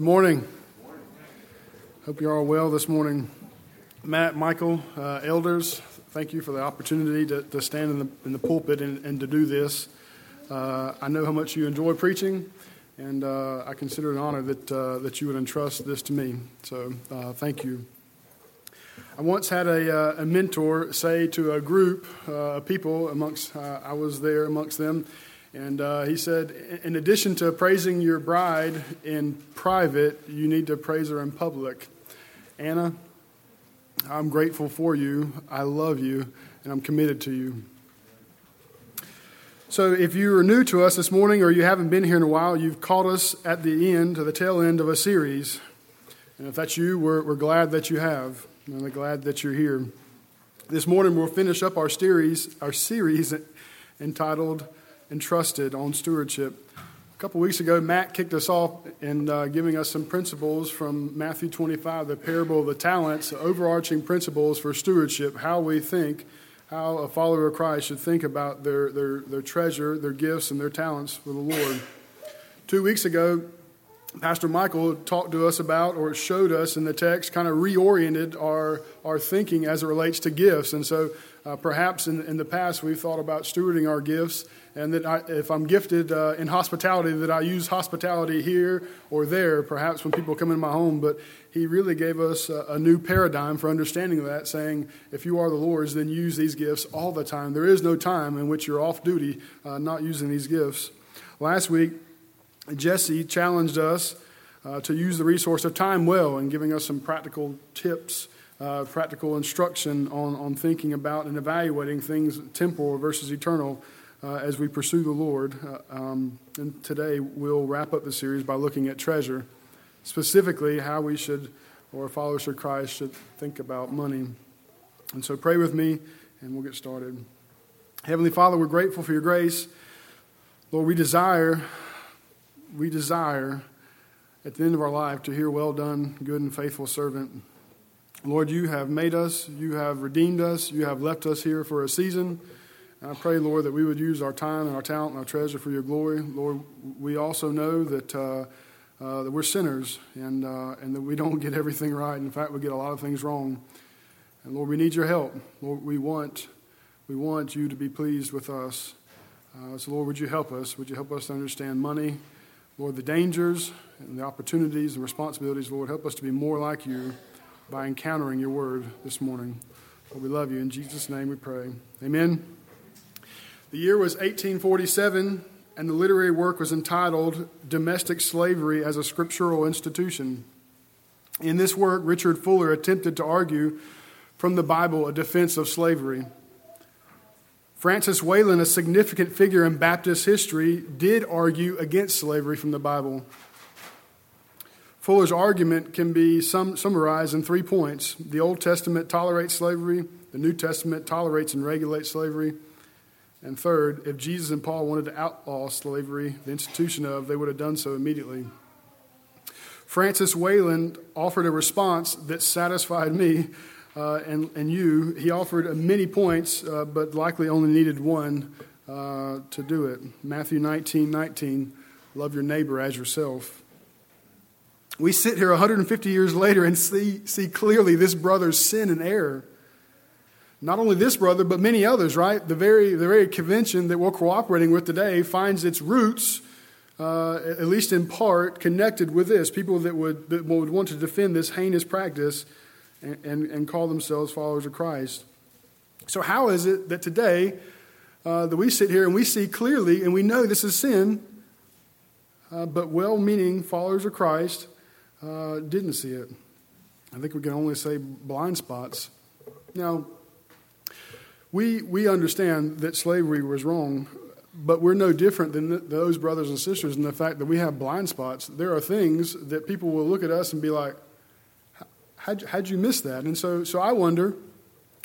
Good morning. Hope you're all well this morning. Matt, Michael, uh, elders, thank you for the opportunity to, to stand in the, in the pulpit and, and to do this. Uh, I know how much you enjoy preaching, and uh, I consider it an honor that, uh, that you would entrust this to me. So uh, thank you. I once had a, uh, a mentor say to a group of people amongst, I was there amongst them, and uh, he said, in addition to praising your bride in private, you need to praise her in public. Anna, I'm grateful for you. I love you, and I'm committed to you. So, if you are new to us this morning or you haven't been here in a while, you've caught us at the end, to the tail end of a series. And if that's you, we're, we're glad that you have. And we're glad that you're here. This morning, we'll finish up our series, our series entitled entrusted on stewardship. A couple weeks ago, Matt kicked us off in uh, giving us some principles from Matthew 25, the parable of the talents, overarching principles for stewardship, how we think, how a follower of Christ should think about their, their, their treasure, their gifts, and their talents for the Lord. Two weeks ago, Pastor Michael talked to us about or showed us in the text, kind of reoriented our, our thinking as it relates to gifts. And so uh, perhaps in, in the past we've thought about stewarding our gifts and that I, if I'm gifted uh, in hospitality, that I use hospitality here or there, perhaps when people come in my home. But he really gave us a, a, new paradigm for understanding that, saying, if you are the Lord's, then use these gifts all the time. There is no time in which you're off duty uh, not using these gifts. Last week, Jesse challenged us uh, to use the resource of time well and giving us some practical tips. Uh, practical instruction on, on thinking about and evaluating things temporal versus eternal uh, as we pursue the Lord. Uh, um, and today we'll wrap up the series by looking at treasure, specifically how we should, or followers of Christ, should think about money. And so pray with me, and we'll get started. Heavenly Father, we're grateful for your grace. Lord, we desire, we desire at the end of our life to hear, Well done, good and faithful servant. Lord, you have made us, you have redeemed us, you have left us here for a season. And I pray, Lord, that we would use our time and our talent and our treasure for your glory. Lord, we also know that, uh, uh, that we're sinners and, uh, and that we don't get everything right. In fact, we get a lot of things wrong. And Lord, we need your help. Lord, we want, we want you to be pleased with us. Uh, so, Lord, would you help us? Would you help us to understand money? Lord, the dangers and the opportunities and responsibilities, Lord, help us to be more like you by encountering your word this morning. Lord, we love you. In Jesus' name we pray. Amen. The year was 1847, and the literary work was entitled Domestic Slavery as a Scriptural Institution. In this work, Richard Fuller attempted to argue from the Bible a defense of slavery. Francis Wayland, a significant figure in Baptist history, did argue against slavery from the Bible. Fuller's argument can be sum- summarized in three points the Old Testament tolerates slavery, the New Testament tolerates and regulates slavery, and third, if Jesus and Paul wanted to outlaw slavery, the institution of, they would have done so immediately. Francis Wayland offered a response that satisfied me uh, and, and you. He offered many points, uh, but likely only needed one uh, to do it. Matthew 19 19, love your neighbor as yourself. We sit here 150 years later and see, see clearly this brother's sin and error. Not only this brother, but many others, right? The very, the very convention that we're cooperating with today finds its roots, uh, at least in part, connected with this. People that would, that would want to defend this heinous practice and, and, call themselves followers of Christ. So, how is it that today uh, that we sit here and we see clearly and we know this is sin, uh, but well meaning followers of Christ uh, didn't see it? I think we can only say blind spots. Now, we, we understand that slavery was wrong, but we're no different than those brothers and sisters in the fact that we have blind spots. There are things that people will look at us and be like, how'd, how'd you miss that? And so, so I wonder,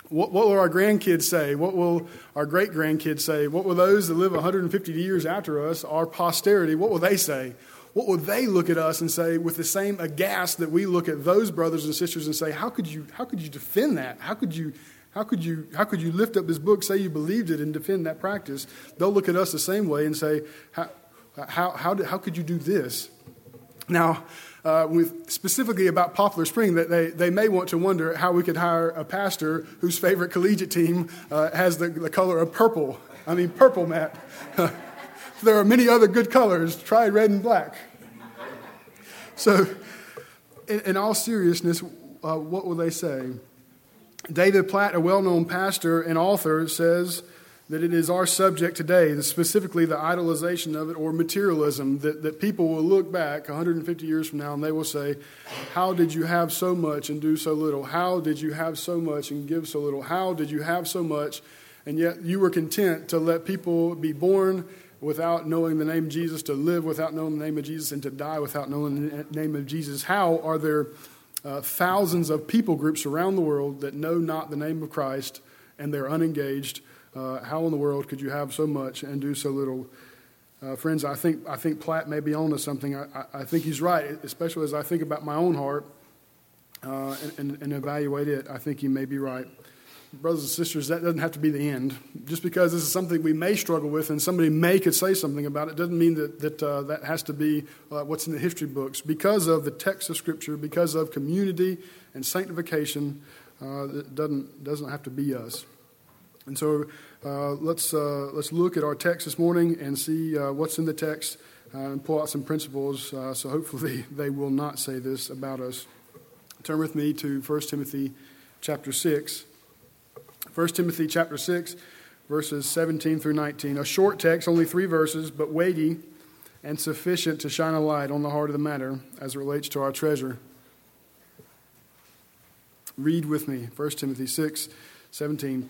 what, what will our grandkids say? What will our great grandkids say? What will those that live 150 years after us, our posterity, what will they say? What will they look at us and say with the same aghast that we look at those brothers and sisters and say, how could you, how could you defend that? How could you how could you, how could you lift up this book, say you believed it, and defend that practice? They'll look at us the same way and say, how, how, how, how could you do this? Now, uh, with specifically about Poplar Spring that they, they may want to wonder how we could hire a pastor whose favorite collegiate team uh, has the, the color of purple. I mean, purple, Matt. there are many other good colors. Try red and black. So, in, in all seriousness, uh, what will they say? David Platt, a well known pastor and author, says that it is our subject today, specifically the idolization of it or materialism, that, that people will look back 150 years from now and they will say, How did you have so much and do so little? How did you have so much and give so little? How did you have so much and yet you were content to let people be born without knowing the name of Jesus, to live without knowing the name of Jesus, and to die without knowing the name of Jesus? How are there uh, thousands of people groups around the world that know not the name of Christ and they're unengaged? Uh, how in the world could you have so much and do so little? Uh, friends, I think, I think Platt may be on to something. I, I, think he's right, especially as I think about my own heart uh, and, and, and evaluate it. I think he may be right brothers and sisters, that doesn't have to be the end. Just because this is something we may struggle with and somebody may could say something about it doesn't mean that that, uh, that has to be uh, what's in the history books. Because of the text of Scripture, because of community and sanctification, uh, it doesn't, doesn't have to be us. And so uh, let's, uh, let's look at our text this morning and see uh, what's in the text and pull out some principles so hopefully they will not say this about us. Turn with me to 1 Timothy chapter 6. 1 Timothy chapter 6, verses 17 through 19. A short text, only three verses, but weighty and sufficient to shine a light on the heart of the matter as it relates to our treasure. Read with me 1 Timothy 6, 17.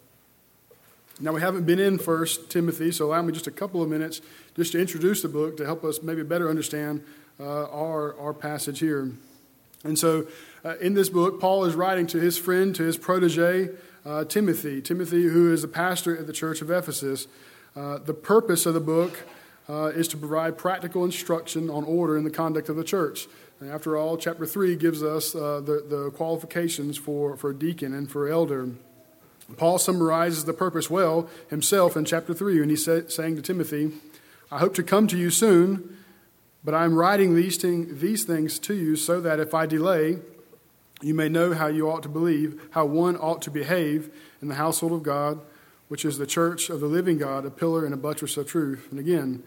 Now, we haven't been in First Timothy, so allow me just a couple of minutes just to introduce the book to help us maybe better understand uh, our, our passage here. And so, uh, in this book, Paul is writing to his friend, to his protege, uh, Timothy. Timothy, who is a pastor at the church of Ephesus. Uh, the purpose of the book uh, is to provide practical instruction on order in the conduct of the church. And after all, chapter 3 gives us uh, the, the qualifications for, for deacon and for elder. Paul summarizes the purpose well himself in chapter 3 when he's say, saying to Timothy, I hope to come to you soon, but I am writing these, these things to you so that if I delay, you may know how you ought to believe, how one ought to behave in the household of God, which is the church of the living God, a pillar and a buttress of truth. And again,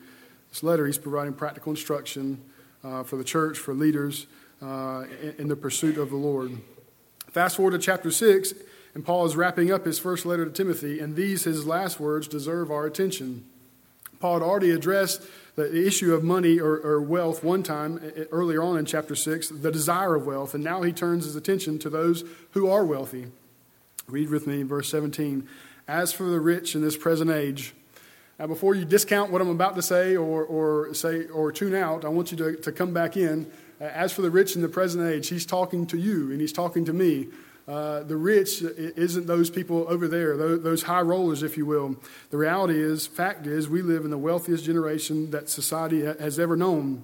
this letter, he's providing practical instruction uh, for the church, for leaders uh, in, in the pursuit of the Lord. Fast forward to chapter 6, and Paul is wrapping up his first letter to Timothy, and these, his last words, deserve our attention. Paul had already addressed the issue of money or, or, wealth one time eh, eh, earlier on in chapter 6, the desire of wealth, and now he turns his attention to those who are wealthy. Read with me verse 17. As for the rich in this present age, now, before you discount what I'm about to say or, or say or tune out, I want you to, to come back in. As for the rich in the present age, he's talking to you and he's talking to me. Uh, the rich isn't those people over there, those, high rollers, if you will. The reality is, fact is, we live in the wealthiest generation that society has ever known.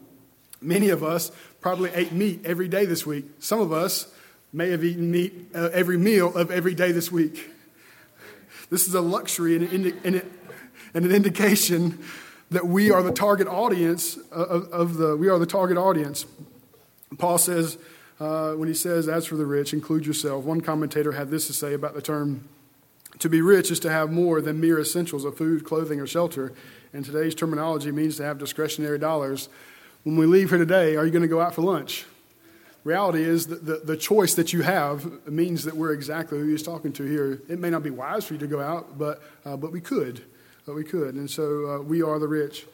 Many of us probably ate meat every day this week. Some of us may have eaten meat uh, every meal of every day this week. This is a luxury, and, and it, and an indication that we are the target audience of, of the we are the target audience. Paul says uh, when he says, "As for the rich, include yourself." One commentator had this to say about the term: "To be rich is to have more than mere essentials of food, clothing, or shelter." And today's terminology means to have discretionary dollars. When we leave here today, are you going to go out for lunch? Reality is that the, the choice that you have means that we're exactly who he's talking to here. It may not be wise for you to go out, but, uh, but we could but we could. And so uh, we are the rich.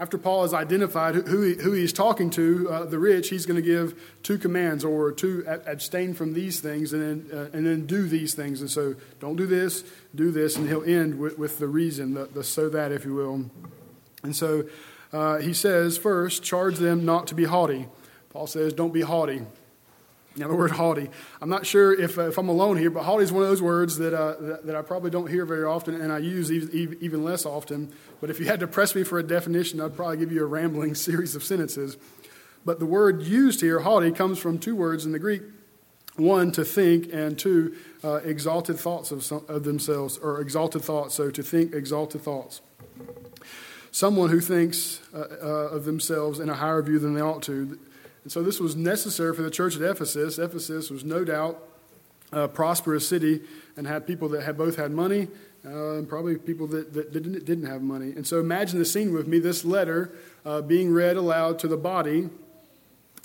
After Paul has identified who, he, who he's talking to, uh, the rich, he's going to give two commands or to abstain from these things and then, uh, and then do these things. And so don't do this, do this, and he'll end with, with the reason, the, the so that, if you will. And so uh, he says, first, charge them not to be haughty. Paul says, don't be haughty. Now, the word haughty, I'm not sure if, uh, if I'm alone here, but haughty is one of those words that, uh, that, that, I probably don't hear very often and I use even, even less often. But if you had to press me for a definition, I'd probably give you a rambling series of sentences. But the word used here, haughty, comes from two words in the Greek one, to think, and two, uh, exalted thoughts of, some, of themselves, or exalted thoughts. So to think exalted thoughts. Someone who thinks uh, uh, of themselves in a higher view than they ought to. And so this was necessary for the church at Ephesus. Ephesus was no doubt a prosperous city and had people that had both had money uh, and probably people that, that didn't, didn't have money. And so imagine the scene with me this letter uh, being read aloud to the body.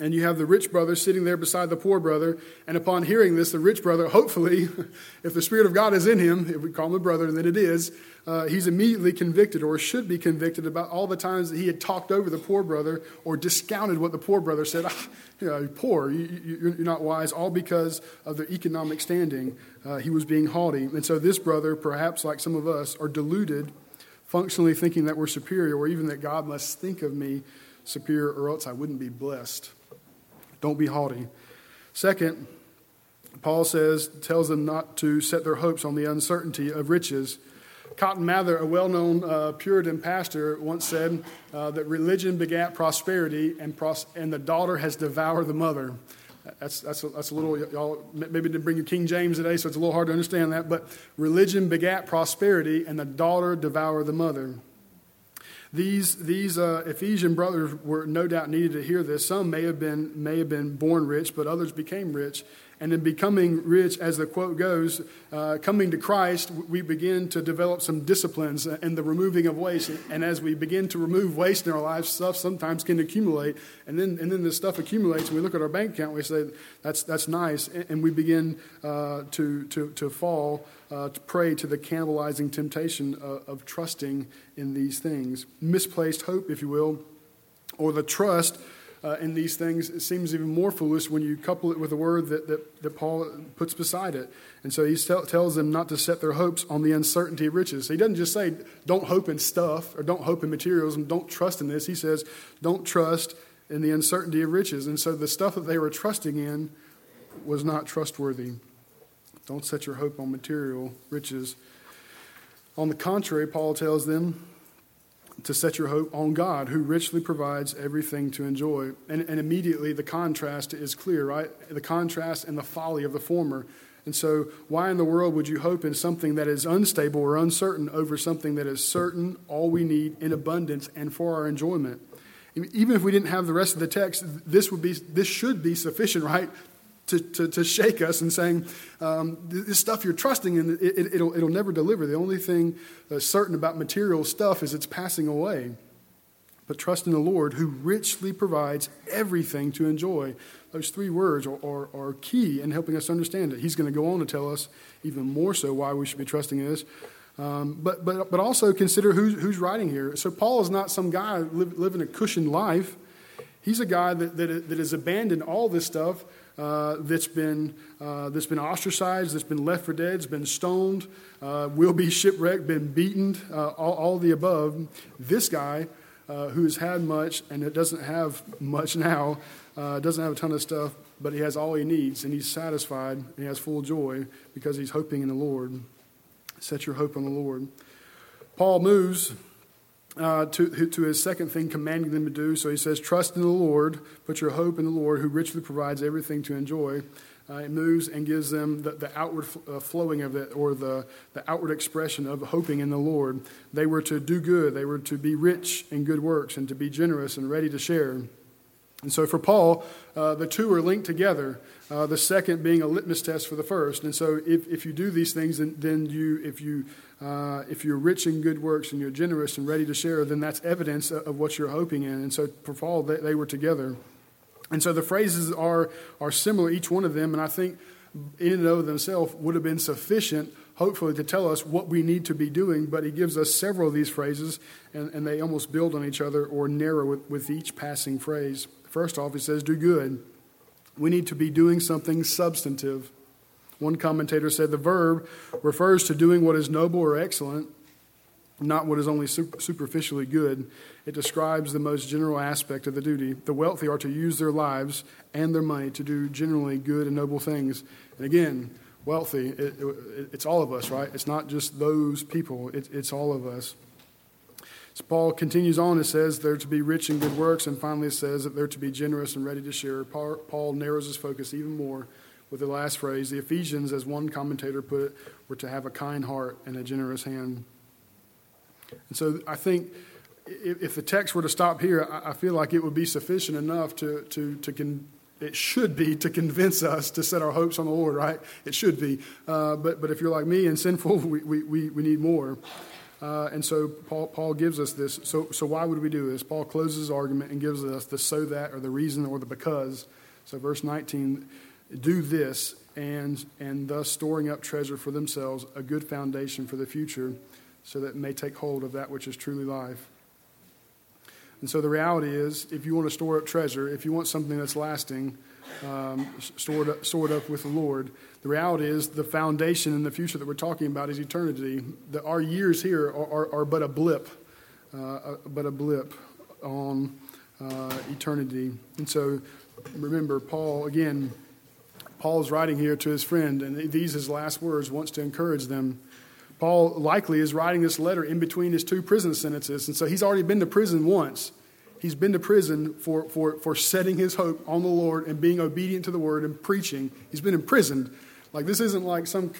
And you have the rich brother sitting there beside the poor brother. And upon hearing this, the rich brother, hopefully, if the Spirit of God is in him, if we call him a brother, then it is, uh, he's immediately convicted or should be convicted about all the times that he had talked over the poor brother or discounted what the poor brother said. Ah, you know, poor, you, are not wise, all because of their economic standing. Uh, he was being haughty. And so this brother, perhaps like some of us, are deluded, functionally thinking that we're superior or even that God must think of me superior or else I wouldn't be blessed. Don't be haughty. Second, Paul says, tells them not to set their hopes on the uncertainty of riches Cotton Mather, a well known uh, Puritan pastor, once said uh, that religion begat prosperity and, pros- and the daughter has devoured the mother. That's, that's, a, that's a little, y'all maybe didn't bring your King James today, so it's a little hard to understand that. But religion begat prosperity and the daughter devoured the mother. These, these uh, Ephesian brothers were no doubt needed to hear this. Some may have, been, may have been born rich, but others became rich. And in becoming rich, as the quote goes, uh, coming to Christ, we begin to develop some disciplines and the removing of waste. And as we begin to remove waste in our lives, stuff sometimes can accumulate. And then, and then this stuff accumulates, and we look at our bank account, we say, that's, that's nice. And we begin uh, to, to, to fall, uh, to prey to the cannibalizing temptation of, of trusting in these things. Misplaced hope, if you will, or the trust uh, in these things, it seems even more foolish when you couple it with a word that, that, that Paul puts beside it. And so he tell, tells them not to set their hopes on the uncertainty of riches. So he doesn't just say, don't hope in stuff or don't hope in materials and don't trust in this. He says, don't trust in the uncertainty of riches. And so the stuff that they were trusting in was not trustworthy. Don't set your hope on material riches. On the contrary, Paul tells them, to set your hope on God, who richly provides everything to enjoy. And, and immediately the contrast is clear, right? The contrast and the folly of the former. And so, why in the world would you hope in something that is unstable or uncertain over something that is certain, all we need in abundance and for our enjoyment? Even if we didn't have the rest of the text, this would be this should be sufficient, right, to, to, to shake us and saying, um, this stuff you're trusting in, it, will it'll, it'll never deliver. The only thing that's certain about material stuff is it's passing away. But trust in the Lord who richly provides everything to enjoy. Those three words are, are, are key in helping us understand it. He's going to go on to tell us even more so why we should be trusting in this. Um, but, but, but also consider who's, who's writing here. So Paul is not some guy living a cushioned life. He's a guy that, that, that has abandoned all this stuff uh, that's, been, uh, that's been ostracized, that's been left for dead, has been stoned, uh, will be shipwrecked, been beaten, uh, all, all, the above. This guy, uh, who has had much and it doesn't have much now, doesn't have a ton of stuff, but he has all he needs, and he's satisfied, and he has full joy because he's hoping in the Lord. Set your hope on the Lord. Paul moves uh, to, to his second thing, commanding them to do. So he says, Trust in the Lord, put your hope in the Lord, who richly provides everything to enjoy. Uh, it moves and gives them the, the outward uh, flowing of it, or the, the outward expression of hoping in the Lord. They were to do good, they were to be rich in good works, and to be generous and ready to share. And so for Paul, uh, the two are linked together, uh, the second being a litmus test for the first. And so if, if you do these things, then, then you, if, you, uh, if you're rich in good works and you're generous and ready to share, then that's evidence of what you're hoping in. And so for Paul, they, they were together. And so the phrases are, are similar, each one of them, and I think in and of themselves would have been sufficient, hopefully, to tell us what we need to be doing. But he gives us several of these phrases, and, and they almost build on each other or narrow with, with each passing phrase. First off, he says, do good. We need to be doing something substantive. One commentator said the verb refers to doing what is noble or excellent. not what is only superficially good. It describes the most general aspect of the duty. The wealthy are to use their lives and their money to do generally good and noble things. And again, wealthy, it, it, it's all of us, right? It's not just those people, it, it's all of us. Paul continues on and says they're to be rich in good works, and finally says that they're to be generous and ready to share. Paul narrows his focus even more with the last phrase. The Ephesians, as one commentator put it, were to have a kind heart and a generous hand. And so I think if, the text were to stop here, I, feel like it would be sufficient enough to, to, to con- it should be to convince us to set our hopes on the Lord, right? It should be. Uh, but, but if you're like me and sinful, we, we, we need more. Uh, and so Paul, Paul gives us this. So, so why would we do this? Paul closes his argument and gives us the so that or the reason or the because. So verse 19, do this and, and thus storing up treasure for themselves, a good foundation for the future, so that may take hold of that which is truly life. And so the reality is, if you want to store up treasure, if you want something that's lasting, um, stored, up, stored up with the Lord, the reality is the foundation in the future that we're talking about is eternity. The, our years here are, are, are but a blip, uh, but a blip on uh, eternity. And so remember, Paul, again, Paul's writing here to his friend, and these his last words, wants to encourage them. Paul likely is writing this letter in between his two prison sentences, and so he's already been to prison once. He's been to prison for, for, for setting his hope on the Lord and being obedient to the word and preaching. He's been imprisoned. Like this isn't like some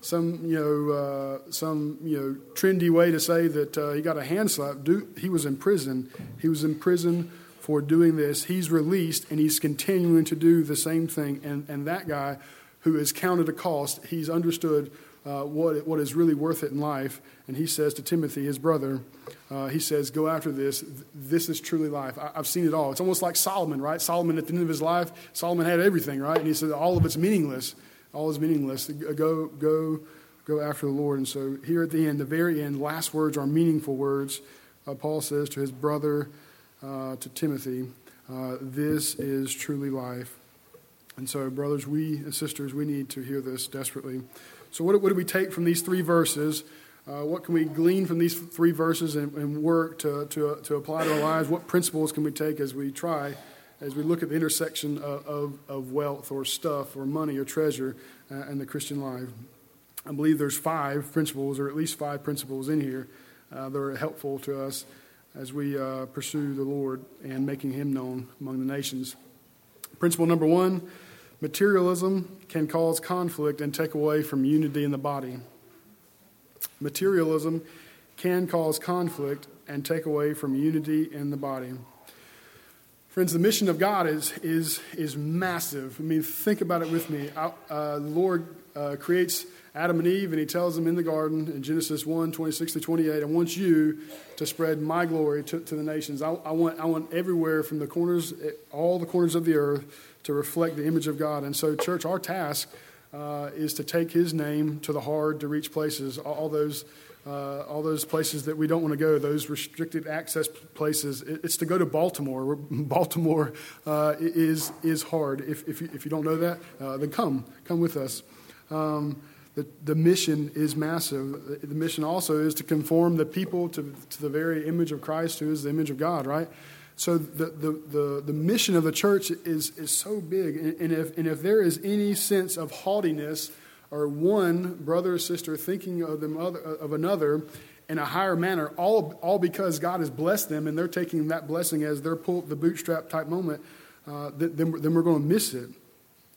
some you know uh, some you know trendy way to say that uh, he got a hand slap. He was in prison. He was in prison for doing this. He's released and he's continuing to do the same thing. And and that guy who has counted a cost, he's understood uh, what what is really worth it in life. And he says to Timothy, his brother, uh, he says, "Go after this. This is truly life. I, have seen it all. It's almost like Solomon, right? Solomon at the end of his life, Solomon had everything, right? And he said all of it's meaningless." all is meaningless. Go, go, go after the Lord. And so here at the end, the very end, last words are meaningful words. Uh, Paul says to his brother, uh, to Timothy, uh, this is truly life. And so, brothers, we and sisters, we need to hear this desperately. So, what, what do we take from these three verses? Uh, what can we glean from these three verses and, and work to, to, to apply to our lives? What principles can we take as we try as we look at the intersection of, of, of wealth or stuff or money or treasure uh, in the Christian life. I believe there's five principles, or at least five principles in here uh, that are helpful to us as we uh, pursue the Lord and making Him known among the nations. Principle number one materialism can cause conflict and take away from unity in the body. Materialism can cause conflict and take away from unity in the body. Friends, the mission of God is, is, is massive. I mean, think about it with me. Uh, the Lord uh, creates Adam and Eve, and he tells them in the garden in Genesis 1 26 to 28, I want you to spread my glory to, to the nations. I, I, want, I want everywhere from the corners, all the corners of the earth, to reflect the image of God. And so, church, our task uh, is to take his name to the hard to reach places, all those uh, all those places that we don't want to go, those restricted access places. It's to go to Baltimore. Baltimore uh, is, is hard. If, if, you, if you don't know that, uh, then come. Come with us. Um, the, the mission is massive. The mission also is to conform the people to, to the very image of Christ, who is the image of God, right? So the, the, the, the mission of the church is, is so big. And, and, if, and if there is any sense of haughtiness, or one brother or sister thinking of them other, of another in a higher manner, all, all because God has blessed them and they're taking that blessing as their pull the bootstrap type moment, uh, then, then we're going to miss it.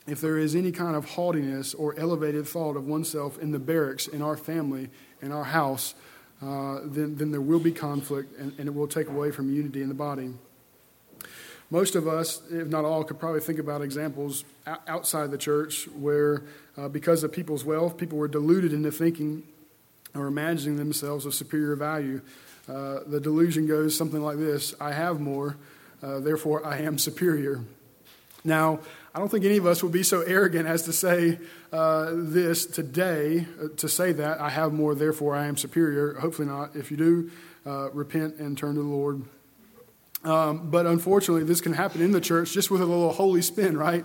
If there is any kind of haughtiness or elevated thought of oneself in the barracks, in our family, in our house, uh, then, then there will be conflict and, and it will take away from unity in the body. Most of us, if not all, could probably think about examples outside the church where, uh, because of people's wealth, people were deluded into thinking or imagining themselves of superior value. Uh, the delusion goes something like this I have more, uh, therefore I am superior. Now, I don't think any of us would be so arrogant as to say uh, this today, uh, to say that I have more, therefore I am superior. Hopefully not. If you do, uh, repent and turn to the Lord. Um, but unfortunately, this can happen in the church just with a little holy spin, right?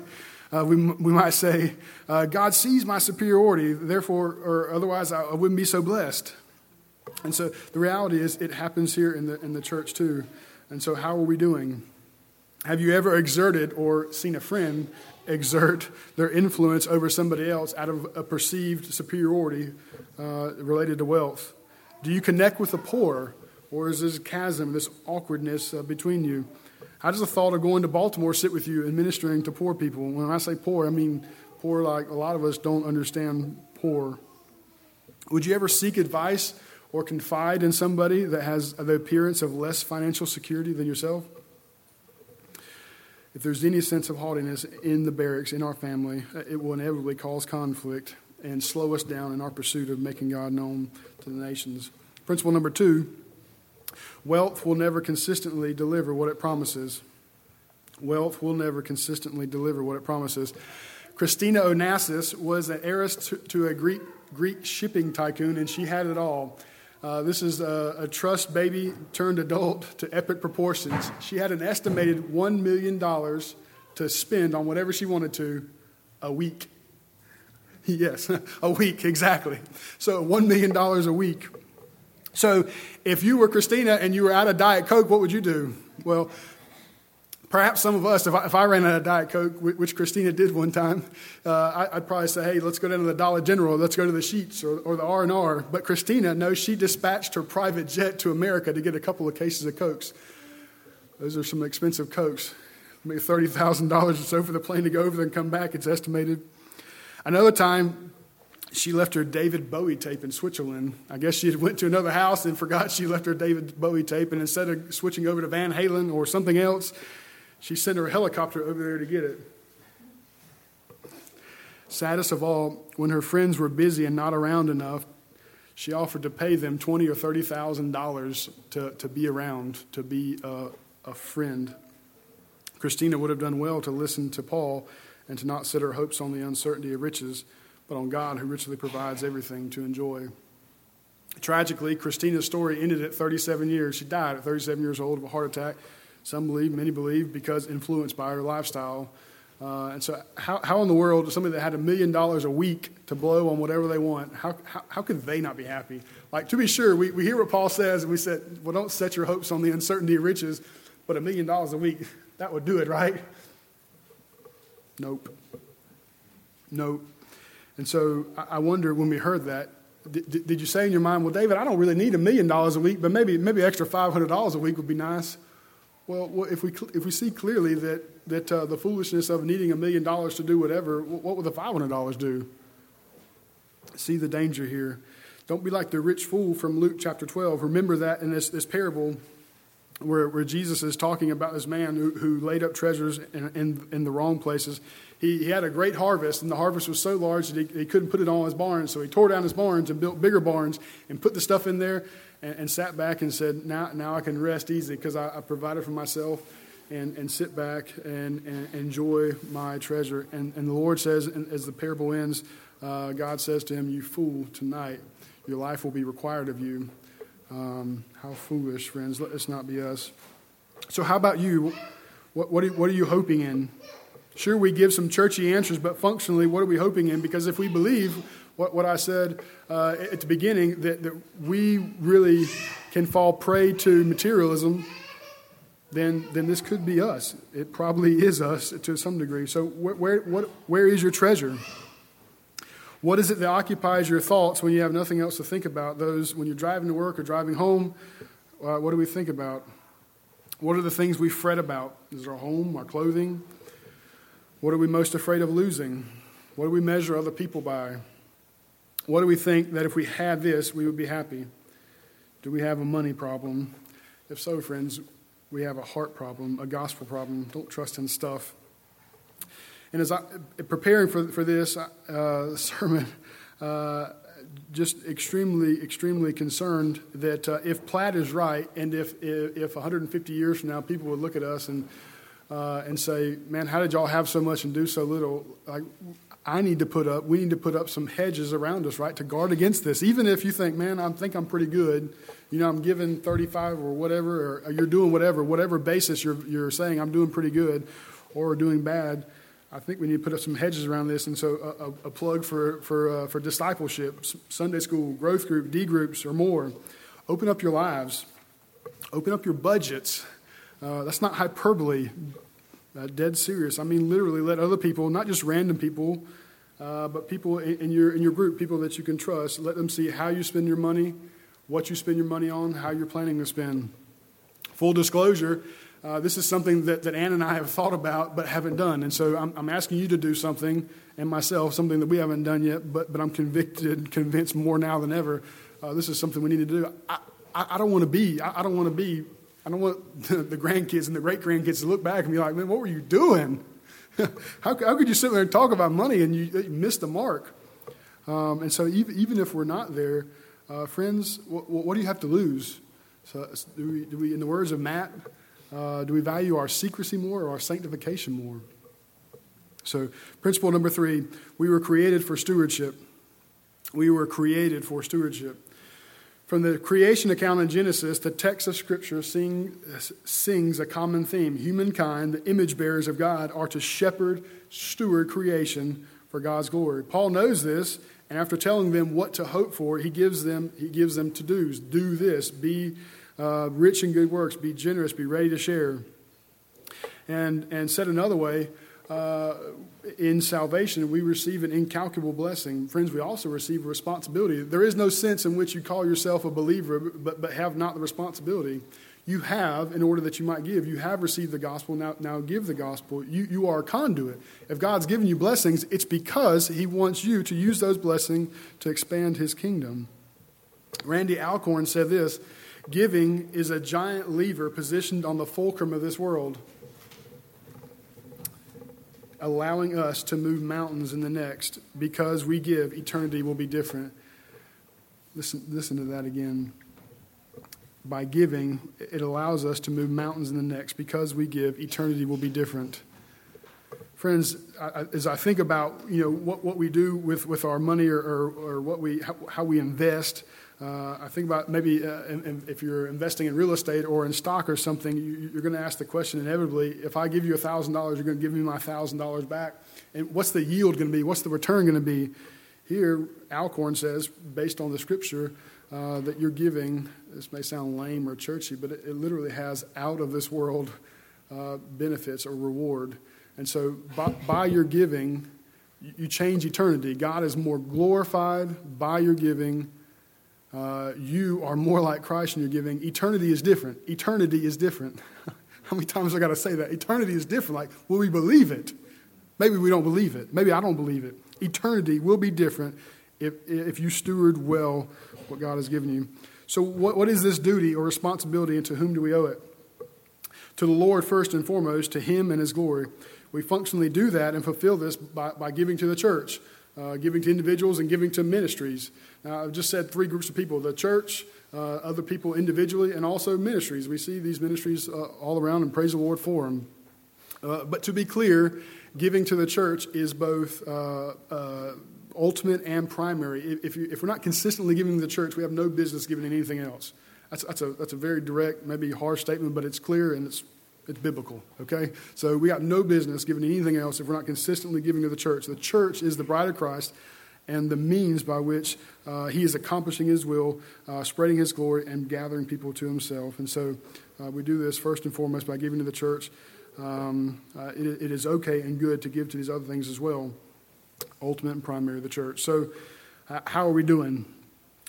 Uh, we, we might say, uh, God sees my superiority, therefore, or otherwise I, wouldn't be so blessed. And so the reality is, it happens here in the, in the church too. And so, how are we doing? Have you ever exerted or seen a friend exert their influence over somebody else out of a perceived superiority uh, related to wealth? Do you connect with the poor, or is this chasm, this awkwardness uh, between you? How does the thought of going to Baltimore sit with you and ministering to poor people? When I say poor, I mean poor like a lot of us don't understand poor. Would you ever seek advice or confide in somebody that has the appearance of less financial security than yourself? If there's any sense of haughtiness in the barracks, in our family, it will inevitably cause conflict and slow us down in our pursuit of making God known to the nations. Principle number two wealth will never consistently deliver what it promises. Wealth will never consistently deliver what it promises. Christina Onassis was an heiress to, to a Greek, Greek shipping tycoon, and she had it all. Uh, this is a, a, trust baby turned adult to epic proportions. She had an estimated $1 million to spend on whatever she wanted to a week. Yes, a week, exactly. So $1 million a week. So if you were Christina and you were out of Diet Coke, what would you do? Well, perhaps some of us, if I, if I, ran out of Diet Coke, which Christina did one time, uh, I, would probably say, "Hey, let's go down to the Dollar General, let's go to the Sheetz or, or the R and R." But Christina, no, she dispatched her private jet to America to get a couple of cases of Cokes. Those are some expensive Cokes, maybe thirty thousand dollars or so for the plane to go over there and come back. It's estimated. Another time, she left her David Bowie tape in Switzerland. I guess she went to another house and forgot she left her David Bowie tape, and instead of switching over to Van Halen or something else, she sent her helicopter over there to get it. Saddest of all, when her friends were busy and not around enough, she offered to pay them twenty or thirty thousand dollars to to be around, to be a, a friend. Christina would have done well to listen to Paul and to not set her hopes on the uncertainty of riches, but on God who richly provides everything to enjoy. Tragically, Christina's story ended at 37 years. She died at 37 years old of a heart attack. Some believe, many believe, because influenced by her lifestyle. Uh, and so, how, how in the world, somebody that had a million dollars a week to blow on whatever they want, how, how, how could they not be happy? Like, to be sure, we, we hear what Paul says, and we said, well, don't set your hopes on the uncertainty of riches, but a million dollars a week, that would do it, right? Nope. Nope. And so, I, wonder when we heard that, did, did you say in your mind, well, David, I don't really need a million dollars a week, but maybe, maybe extra $500 a week would be nice? Well, if we, if we see clearly that, that uh, the foolishness of needing a million dollars to do whatever, what would the $500 do? See the danger here. Don't be like the rich fool from Luke chapter 12. Remember that in this, this parable where, where Jesus is talking about this man who, who laid up treasures in, in, in the wrong places. He, he, had a great harvest, and the harvest was so large that he, he couldn't put it all in his barns. So he tore down his barns and built bigger barns and put the stuff in there and, and sat back and said, Now, now I can rest easy because I, I, provided for myself and, and sit back and, and enjoy my treasure. And, and the Lord says, as the parable ends, uh, God says to him, You fool, tonight your life will be required of you. Um, how foolish, friends. Let this not be us. So, how about you? What, what, are, what are you hoping in? Sure, we give some churchy answers, but functionally, what are we hoping in? Because if we believe what, what I said uh, at the beginning that, that we really can fall prey to materialism, then, then this could be us. It probably is us to some degree. So, where, where, what, where is your treasure? What is it that occupies your thoughts when you have nothing else to think about? Those when you're driving to work or driving home, uh, what do we think about? What are the things we fret about? Is our home, our clothing? What are we most afraid of losing? What do we measure other people by? What do we think that if we had this, we would be happy? Do we have a money problem? If so, friends, we have a heart problem, a gospel problem. Don't trust in stuff. And as I preparing for for this uh, sermon, uh, just extremely, extremely concerned that uh, if Platt is right, and if, if, if 150 years from now people would look at us and uh, and say, "Man, how did y'all have so much and do so little?" Like I need to put up, we need to put up some hedges around us, right, to guard against this. Even if you think, man, I think I'm pretty good, you know, I'm giving 35 or whatever, or you're doing whatever, whatever basis you're, you're saying I'm doing pretty good or doing bad, I think we need to put up some hedges around this. And so, a, a, a plug for, for, uh, for discipleship, Sunday school, growth group, D groups, or more. Open up your lives, open up your budgets. Uh, that's not hyperbole, uh, dead serious. I mean, literally, let other people, not just random people, uh, but people in, in, your, in your group, people that you can trust, let them see how you spend your money, what you spend your money on, how you're planning to spend. Full disclosure, uh, this is something that, that Ann and I have thought about but haven't done. And so I'm, I'm, asking you to do something, and myself, something that we haven't done yet, but, but I'm convicted, convinced more now than ever. Uh, this is something we need to do. I, I, I don't want to be, I, I don't want to be, I don't want the, grandkids and the great grandkids to look back and be like, man, what were you doing? how, how could you sit there and talk about money and you, you missed the mark? Um, and so even, even if we're not there, uh, friends, what, what, do you have to lose? So do we, do we in the words of Matt, uh, do we value our secrecy more or our sanctification more? So, principle number three we were created for stewardship. We were created for stewardship. From the creation account in Genesis, the text of Scripture sing, sings a common theme. Humankind, the image bearers of God, are to shepherd, steward creation for God's glory. Paul knows this, and after telling them what to hope for, he gives them, he gives them to do's. Do this, be uh, rich in good works, be generous, be ready to share. And, and said another way, uh, in salvation, we receive an incalculable blessing. Friends, we also receive a responsibility. There is no sense in which you call yourself a believer but, but have not the responsibility. You have, in order that you might give, you have received the gospel, now, now give the gospel. You, you are a conduit. If God's given you blessings, it's because He wants you to use those blessings to expand His kingdom. Randy Alcorn said this Giving is a giant lever positioned on the fulcrum of this world, allowing us to move mountains in the next. Because we give, eternity will be different. Listen, listen to that again. By giving, it allows us to move mountains in the next. Because we give, eternity will be different. Friends, I, as I think about you know what, what we do with, with our money or, or, or what we how, how we invest, uh, I think about maybe uh, in, in, if you're investing in real estate or in stock or something, you, are going to ask the question inevitably if I give you $1,000, you're going to give me my $1,000 back. And what's the yield going to be? What's the return going to be? Here, Alcorn says, based on the scripture, uh, that you're giving, this may sound lame or churchy, but it, it literally has out of this world uh, benefits or reward. And so by, by your giving, you, you change eternity. God is more glorified by your giving uh, you are more like Christ in your giving. Eternity is different. Eternity is different. How many times I got to say that? Eternity is different. Like, will we believe it? Maybe we don't believe it. Maybe I don't believe it. Eternity will be different if, if you steward well what God has given you. So, what, what is this duty or responsibility, and to whom do we owe it? To the Lord, first and foremost, to Him and His glory. We functionally do that and fulfill this by, by giving to the church, uh, giving to individuals, and giving to ministries. Now, I've just said three groups of people the church, uh, other people individually, and also ministries. We see these ministries uh, all around and praise the Lord for them. Uh, but to be clear, giving to the church is both uh, uh, ultimate and primary. If, you, if, we're not consistently giving to the church, we have no business giving anything else. That's, that's, a, that's a very direct, maybe harsh statement, but it's clear and it's, it's biblical, okay? So we got no business giving anything else if we're not consistently giving to the church. The church is the bride of Christ and the means by which uh, he is accomplishing his will, uh, spreading his glory, and gathering people to himself. And so uh, we do this first and foremost by giving to the church. Um, uh, it, it is okay and good to give to these other things as well, ultimate and primary of the church. So, how are we doing?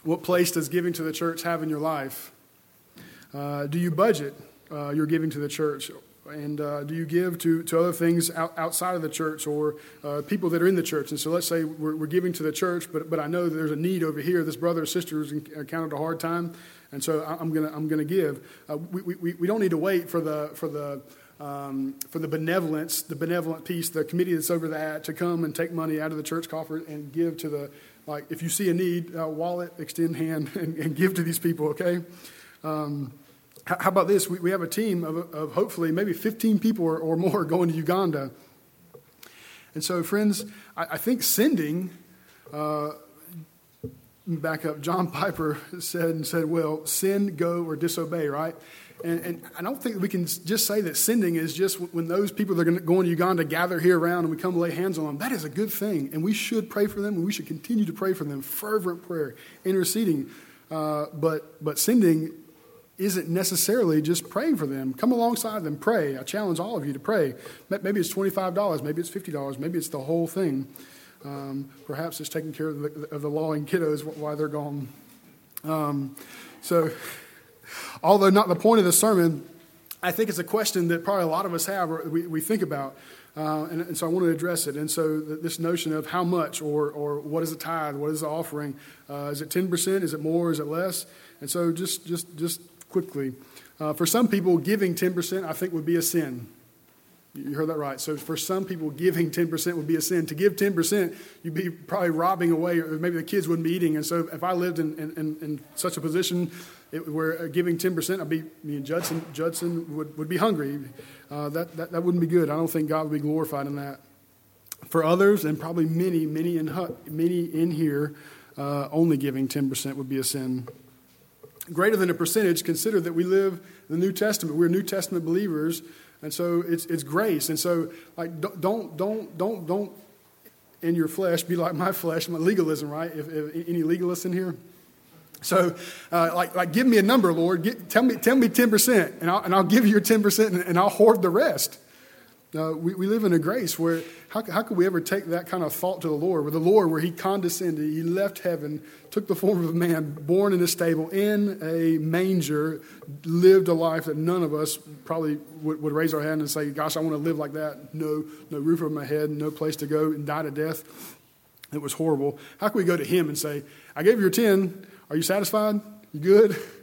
What place does giving to the church have in your life? Uh, do you budget uh, your giving to the church? And uh, do you give to, to other things out, outside of the church or uh, people that are in the church? And so let's say we're, we're, giving to the church, but, but I know that there's a need over here. This brother or sister has encountered a hard time, and so I'm going to I'm gonna give. Uh, we, we, we don't need to wait for the, for the, um, for the benevolence, the benevolent piece, the committee that's over that to come and take money out of the church coffer and give to the, like, if you see a need, uh, wallet, extend hand, and, and, give to these people, okay? Um, how about this? We, we have a team of, of hopefully maybe 15 people or, or more going to Uganda. And so, friends, I, I think sending, uh, back up, John Piper said and said, well, send, go, or disobey, right? And, and, I don't think we can just say that sending is just when those people that are going to Uganda gather here around and we come lay hands on them. That is a good thing. And we should pray for them and we should continue to pray for them. Fervent prayer, interceding uh, but, but sending isn't necessarily just praying for them. Come alongside them, pray. I challenge all of you to pray. Maybe it's $25, maybe it's $50, maybe it's the whole thing. Um, perhaps it's taking care of the, of the lawing kiddos while they're gone. Um, so, although not the point of the sermon, I think it's a question that probably a lot of us have or we, we think about. Uh, and, and, so I want to address it. And so this notion of how much or, or what is a tithe, what is the offering? Uh, is it 10%? Is it more? Is it less? And so just, just, just quickly, uh, for some people, giving 10% I think would be a sin. You heard that right. So for some people, giving 10% would be a sin. To give 10%, you'd be probably robbing away, or maybe the kids wouldn't be eating. And so if I lived in, in, in such a position it, where giving 10%, I'd be, me and Judson, Judson would, would be hungry. Uh, that, that, that wouldn't be good. I don't think God would be glorified in that. For others, and probably many, many in, many in here, uh, only giving 10% would be a sin. Greater than a percentage, consider that we live the New Testament. We're New Testament believers and so it's, it's grace. And so, like, don't, don't, don't, don't in your flesh be like my flesh, my legalism, right? If, if any legalists in here? So, uh, like, like, give me a number, Lord. Get, tell me, tell me 10%, and I'll, and I'll give you your 10%, and, and I'll hoard the rest. Uh, we, we live in a grace where how, how could we ever take that kind of thought to the Lord? Where the Lord, where He condescended, He left heaven, took the form of a man, born in a stable, in a manger, lived a life that none of us probably would, would raise our hand and say, Gosh, I want to live like that. No, no roof over my head, no place to go, and die to death. It was horrible. How can we go to Him and say, I gave you your 10. Are you satisfied? You good?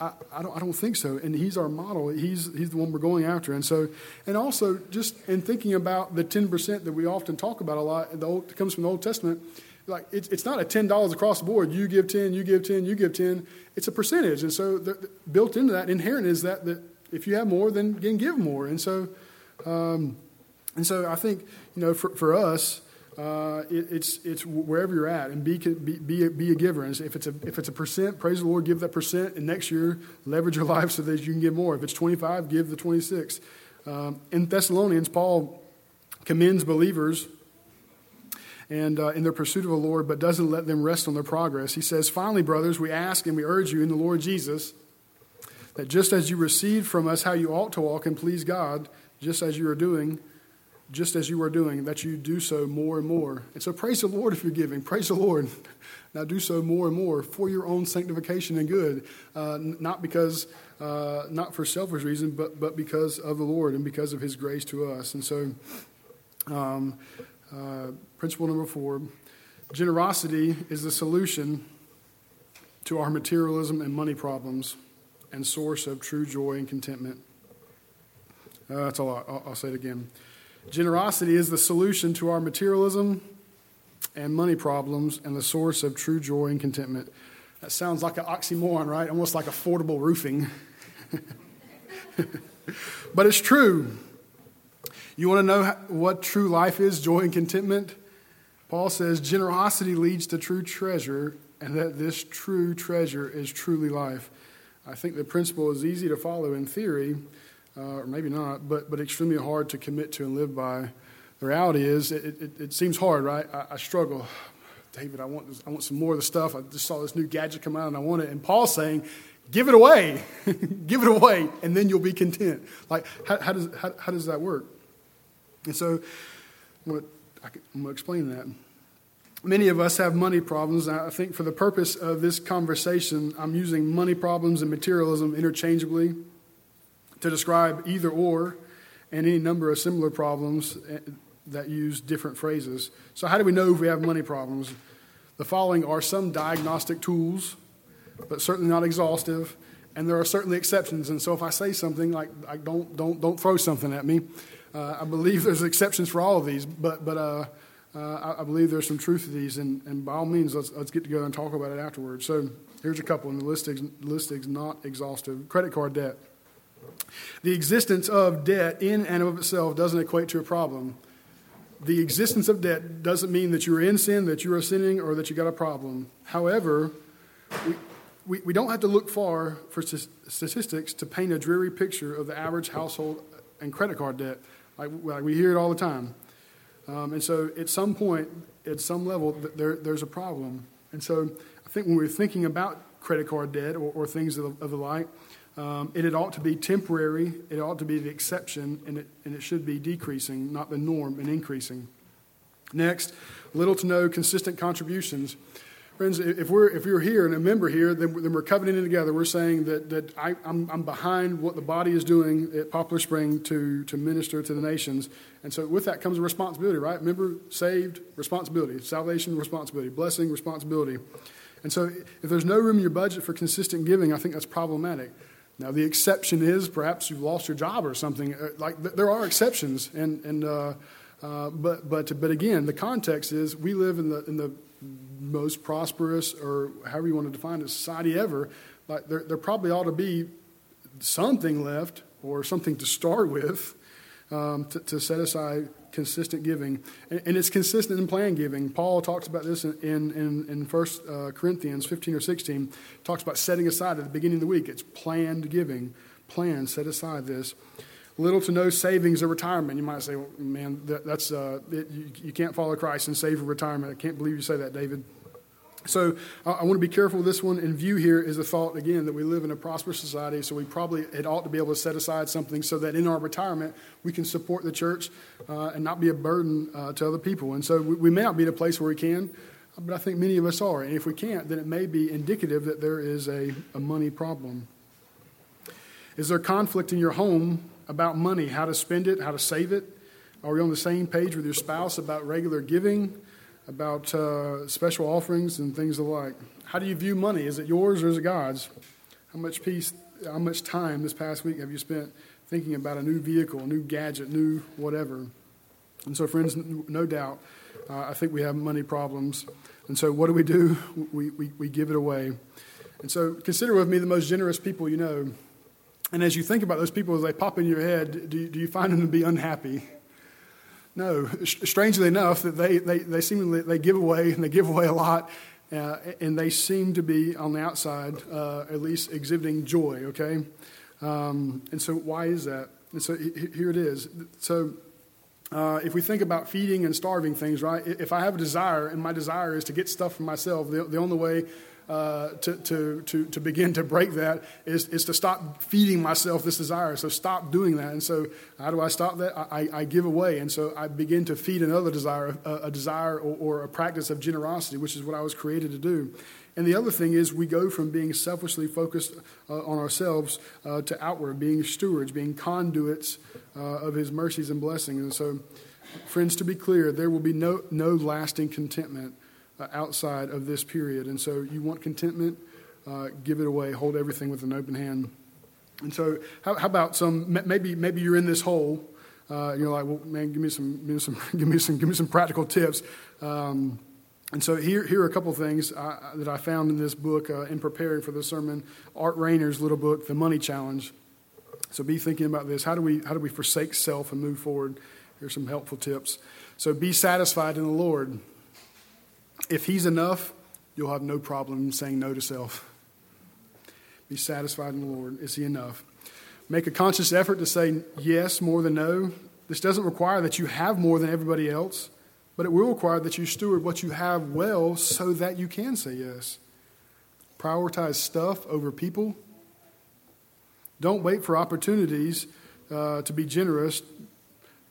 I, I, don't, I don't think so. And he's our model. He's, he's the one we're going after. And so, and also just in thinking about the 10% that we often talk about a lot, the old, it comes from the Old Testament, like it's, it's not a $10 across the board. You give 10, you give 10, you give 10. It's a percentage. And so the, the, built into that, inherent is that, that if you have more, then, give more. And so, um, and so I think, you know, for, for us, uh, it, it's, it's wherever you're at and be, be, be, a, be a giver. And if it's a, if it's a percent, praise the Lord, give that percent. And next year, leverage your life so that you can give more. If it's 25, give the 26. Um, in Thessalonians, Paul commends believers and uh, in their pursuit of the Lord, but doesn't let them rest on their progress. He says, Finally, brothers, we ask and we urge you in the Lord Jesus that just as you received from us how you ought to walk and please God, just as you are doing, just as you are doing, that you do so more and more. And so praise the Lord if you're giving. Praise the Lord. Now do so more and more for your own sanctification and good, uh, not because, uh, not for selfish reason, but, but because of the Lord and because of His grace to us. And so, um, uh, principle number four generosity is the solution to our materialism and money problems and source of true joy and contentment. Uh, that's all. I'll, I'll say it again. Generosity is the solution to our materialism and money problems and the source of true joy and contentment. That sounds like an oxymoron, right? Almost like affordable roofing. but it's true. You want to know what true life is, joy and contentment? Paul says generosity leads to true treasure, and that this true treasure is truly life. I think the principle is easy to follow in theory, uh, or maybe not, but, but extremely hard to commit to and live by. The reality is, it, it, it seems hard, right? I, I struggle. David, I want, I want some more of the stuff. I just saw this new gadget come out and I want it. And Paul's saying, give it away. give it away, and then you'll be content. Like, how, how does, how, how, does that work? And so, I'm going to explain that. Many of us have money problems. I think for the purpose of this conversation, I'm using money problems and materialism interchangeably to describe either or and any number of similar problems eh, that use different phrases. So, how do we know if we have money problems? The following are some diagnostic tools, but certainly not exhaustive. And there are certainly exceptions. And so, if I say something like, like don't, don't, don't throw something at me, uh, I believe there's exceptions for all of these. But, but uh, uh, I, believe there's some truth to these. And, and by all means, let's, let's get together and talk about it afterwards. So, here's a couple, and the list is, list is not exhaustive. Credit card debt. The existence of debt in and of itself doesn't equate to a problem. The existence of debt doesn't mean that you're in sin, that you are sinning, or that you got a problem. However, we, we, we don't have to look far for statistics to paint a dreary picture of the average household and credit card debt. Like, like we hear it all the time. Um, and so at some point, at some level, there, there's a problem. And so I think when we're thinking about credit card debt or, or things of the, of the like. Um, and it ought to be temporary, it ought to be the exception, and it, and it should be decreasing, not the norm, and increasing. Next, little to no consistent contributions. Friends, if we're, if you're here and a member here, then, then we're covenanting together. We're saying that, that I, I'm, I'm behind what the body is doing at Poplar Spring to, to minister to the nations. And so with that comes a responsibility, right? Member saved, responsibility. Salvation, responsibility. Blessing, responsibility. And so if there's no room in your budget for consistent giving, I think that's problematic. Now, the exception is perhaps you've lost your job or something. Uh, like, there are exceptions. And, and, uh, uh, but, but, but again, the context is we live in the, in the most prosperous, or however you want to define it, society ever. Like there, there probably ought to be something left or something to start with um, to, to, set aside consistent giving. And, and, it's consistent in plan giving. Paul talks about this in, in, in 1 uh, Corinthians 15 or 16, talks about setting aside at the beginning of the week. It's planned giving. Plan, set aside this little to no savings or retirement. You might say, well, man, that, that's, uh, it, you, you, can't follow Christ and save for retirement. I can't believe you say that, David. So I, I want to be careful with this one. In view here is the thought, again, that we live in a prosperous society, so we probably it ought to be able to set aside something so that in our retirement we can support the church uh, and not be a burden uh, to other people. And so we, we may not be in a place where we can, but I think many of us are. And if we can't, then it may be indicative that there is a, a money problem. Is there conflict in your home about money, how to spend it, how to save it? Are we on the same page with your spouse about regular giving, about uh, special offerings and things alike? How do you view money? Is it yours or is it God's? How much peace, how much time this past week have you spent thinking about a new vehicle, a new gadget, new whatever? And so, friends, no doubt, uh, I think we have money problems. And so, what do we do? We, we, we give it away. And so, consider with me the most generous people you know. And as you think about those people as they pop in your head, do do you find them to be unhappy? No. Strangely enough, that they, they, they seemingly they give away and they give away a lot, uh, and they seem to be on the outside uh, at least exhibiting joy. Okay, um, and so why is that? And so here it is. So. Uh, if we think about feeding and starving things, right? If I have a desire and my desire is to get stuff for myself, the, the only way uh, to, to, to, to begin to break that is, is to stop feeding myself this desire. So stop doing that. And so, how do I stop that? I, I give away. And so, I begin to feed another desire, a, a desire or, or a practice of generosity, which is what I was created to do. And the other thing is, we go from being selfishly focused uh, on ourselves uh, to outward, being stewards, being conduits uh, of His mercies and blessings. And so, friends, to be clear, there will be no, no lasting contentment uh, outside of this period. And so you want contentment, uh, give it away, hold everything with an open hand. And so, how, how about some? Maybe maybe you're in this hole. Uh, you're like, well, man, give me some, give me some, give me some, give me some practical tips. Um, and so here, here are a couple things I, that I found in this book uh, in preparing for this sermon. Art Rainer's little book, The Money Challenge. So be thinking about this. How do we how do we forsake self and move forward? Here's some helpful tips. So be satisfied in the Lord. If He's enough, you'll have no problem saying no to self. Be satisfied in the Lord. Is He enough? Make a conscious effort to say yes more than no. This doesn't require that you have more than everybody else, but it will require that you steward what you have well so that you can say yes. Prioritize stuff over people. Don't wait for opportunities uh, to be generous.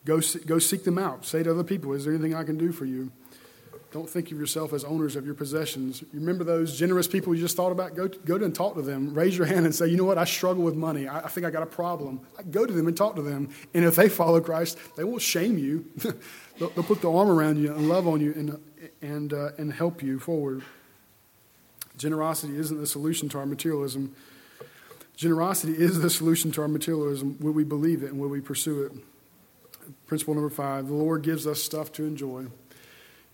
Go, go seek them out. Say to other people, Is there anything I can do for you? Don't think of yourself as owners of your possessions. Remember those generous people you just thought about? Go, go to and talk to them. Raise your hand and say, you know what? I struggle with money. I, I think I got a problem. Go to them and talk to them. And if they follow Christ, they won't shame you. they'll, they'll, put their arm around you and love on you and, and, uh, and help you forward. Generosity isn't the solution to our materialism. Generosity is the solution to our materialism. Will we believe it and will we pursue it? Principle number five the Lord gives us stuff to enjoy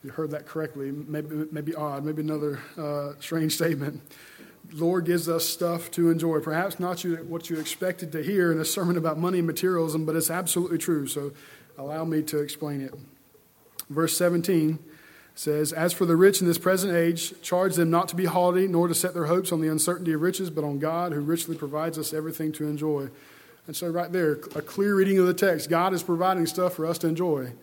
you heard that correctly. Maybe, maybe odd, maybe another uh, strange statement. Lord gives us stuff to enjoy. Perhaps not you, what you expected to hear in a sermon about money and materialism, but it's absolutely true. So allow me to explain it. Verse 17 says, As for the rich in this present age, charge them not to be haughty, nor to set their hopes on the uncertainty of riches, but on God, who richly provides us everything to enjoy. And so, right there, a clear reading of the text God is providing stuff for us to enjoy.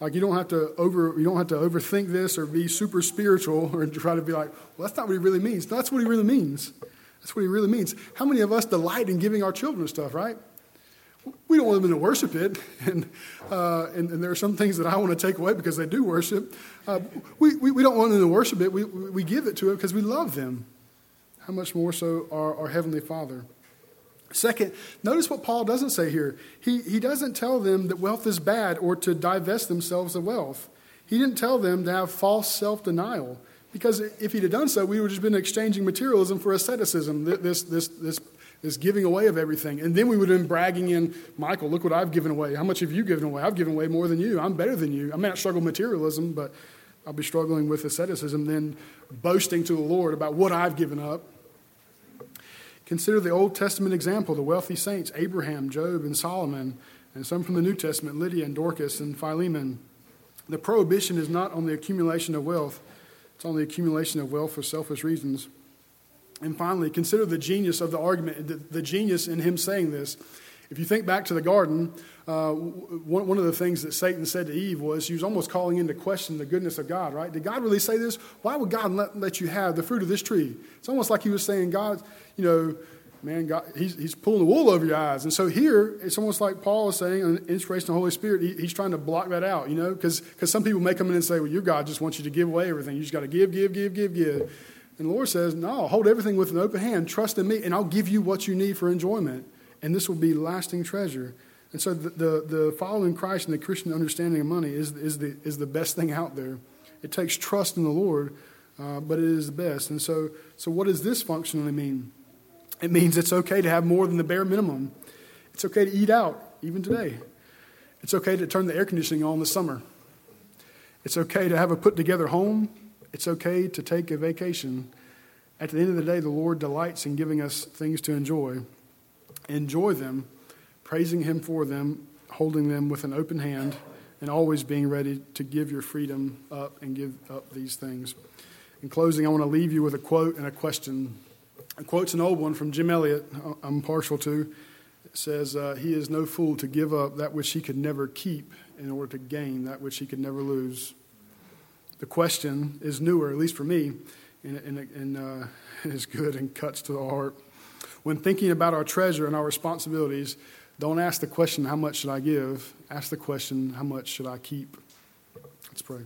Like you don't have to over you don't have to overthink this or be super spiritual or try to be like, well, that's not what he really means. that's what he really means. That's what he really means. How many of us delight in giving our children stuff, right? We don't want them to worship it, and, uh, and, and, there are some things that I want to take away because they do worship. Uh, we, we, we, don't want them to worship it. We, we give it to it because we love them. How much more so our, our Heavenly Father? Second, notice what Paul doesn't say here. He, he doesn't tell them that wealth is bad or to divest themselves of wealth. He didn't tell them to have false self denial. Because if he'd have done so, we would have just been exchanging materialism for asceticism, this, this, this, this giving away of everything. And then we would have been bragging in, Michael, look what I've given away. How much have you given away? I've given away more than you. I'm better than you. I may not struggle with materialism, but I'll be struggling with asceticism, then boasting to the Lord about what I've given up. Consider the Old Testament example, the wealthy saints, Abraham, Job, and Solomon, and some from the New Testament, Lydia and Dorcas and Philemon. The prohibition is not on the accumulation of wealth, it's on the accumulation of wealth for selfish reasons. And finally, consider the genius of the argument, the, the genius in him saying this. If you think back to the garden, uh, one, one of the things that Satan said to Eve was he was almost calling into question the goodness of God, right? Did God really say this? Why would God let, let you have the fruit of this tree? It's almost like he was saying, God, you know, man, God, he's, he's pulling the wool over your eyes. And so here, it's almost like Paul is saying, an inspiration of the Holy Spirit, he, he's trying to block that out, you know, because some people may come in and say, well, your God just wants you to give away everything. You just got to give, give, give, give, give. And the Lord says, no, hold everything with an open hand. Trust in me, and I'll give you what you need for enjoyment. And this will be lasting treasure. And so the, the, the following Christ and the Christian understanding of money is, is, the, is the best thing out there. It takes trust in the Lord, uh, but it is the best. And so, so what does this functionally mean? It means it's okay to have more than the bare minimum. It's okay to eat out, even today. It's okay to turn the air conditioning on in the summer. It's okay to have a put together home. It's okay to take a vacation. At the end of the day, the Lord delights in giving us things to enjoy. Enjoy them, praising Him for them, holding them with an open hand, and always being ready to give your freedom up and give up these things. In closing, I want to leave you with a quote and a question A quote's an old one from Jim Elliot, uh, I'm partial to. It says, uh, He is no fool to give up that which he could never keep in order to gain that which he could never lose. The question is newer, at least for me, and, and, and uh, is good and cuts to the heart. When thinking about our treasure and our responsibilities, don't ask the question, How much should I give? Ask the question, How much should I keep? Let's pray.